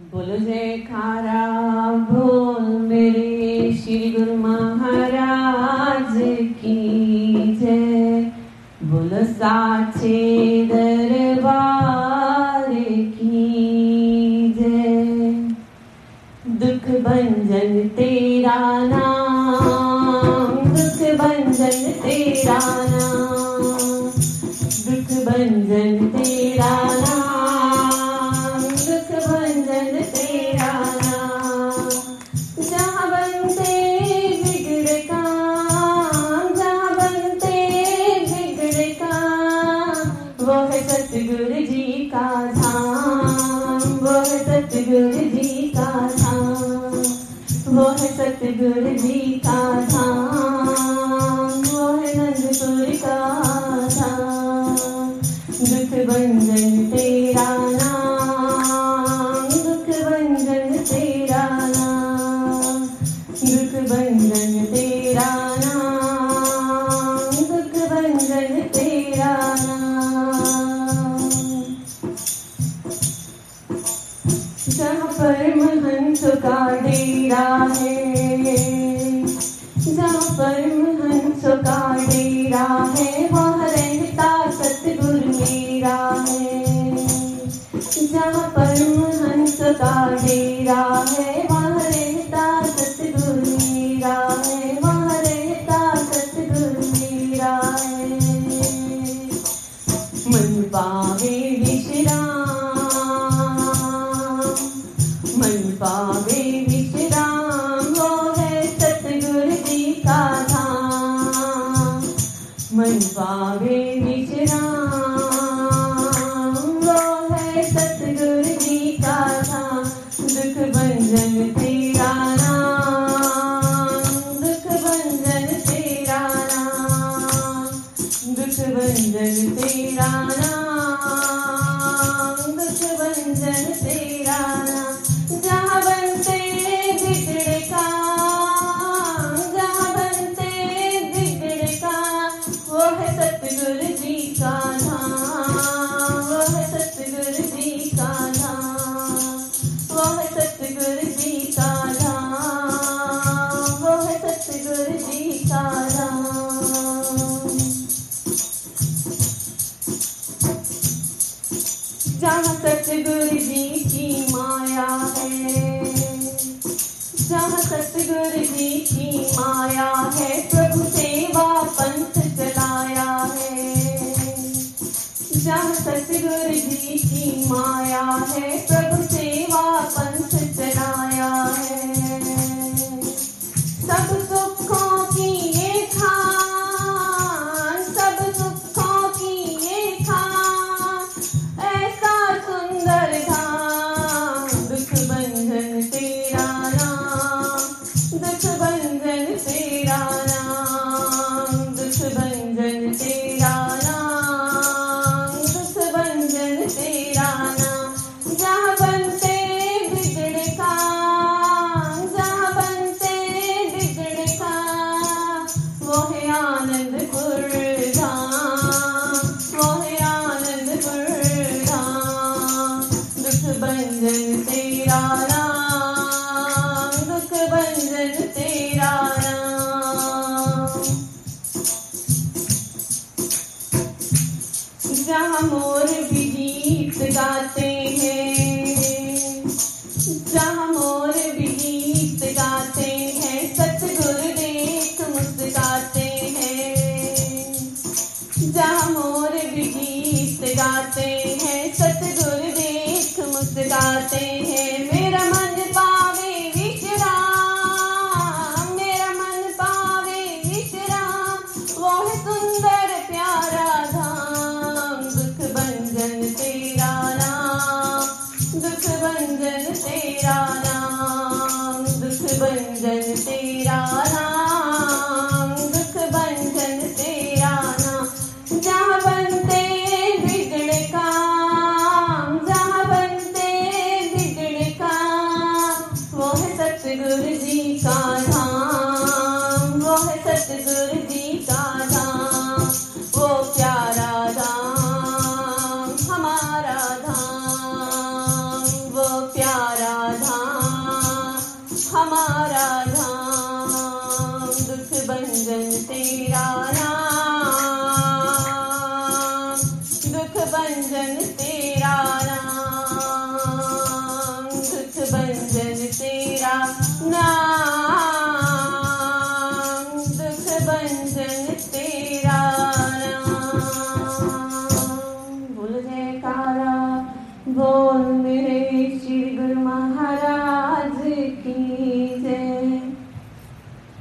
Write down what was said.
बोल जयकारा बोल मेरे श्री गुरु महाराज की जय। बोल साचे दरबार की जय। दुख भंजन तेरा नाम, दुख भंजन तेरा सतगुर जी का धाम वो है सतगुर जी का धाम वो है सतगुर जी का धाम जहाँ पर महंत का डेरा है। जहाँ पर महंत का डेरा है वहाँ mentira. उत्साह सतगुर जी की माया है प्रभु सेवा पंथ चलाया है जहाँ सतगुर जी की माया है, प्रभु bayındı. मोर भी गीत गाते हैं, सतगुर देख मुस्काते हैं। जहाँ भी गीत गाते हैं, सतगुर देख मुस्काते हैं। मेरा मन पावे विश्राम मेरा मन पावे विश्राम वो सुंदर Wednesday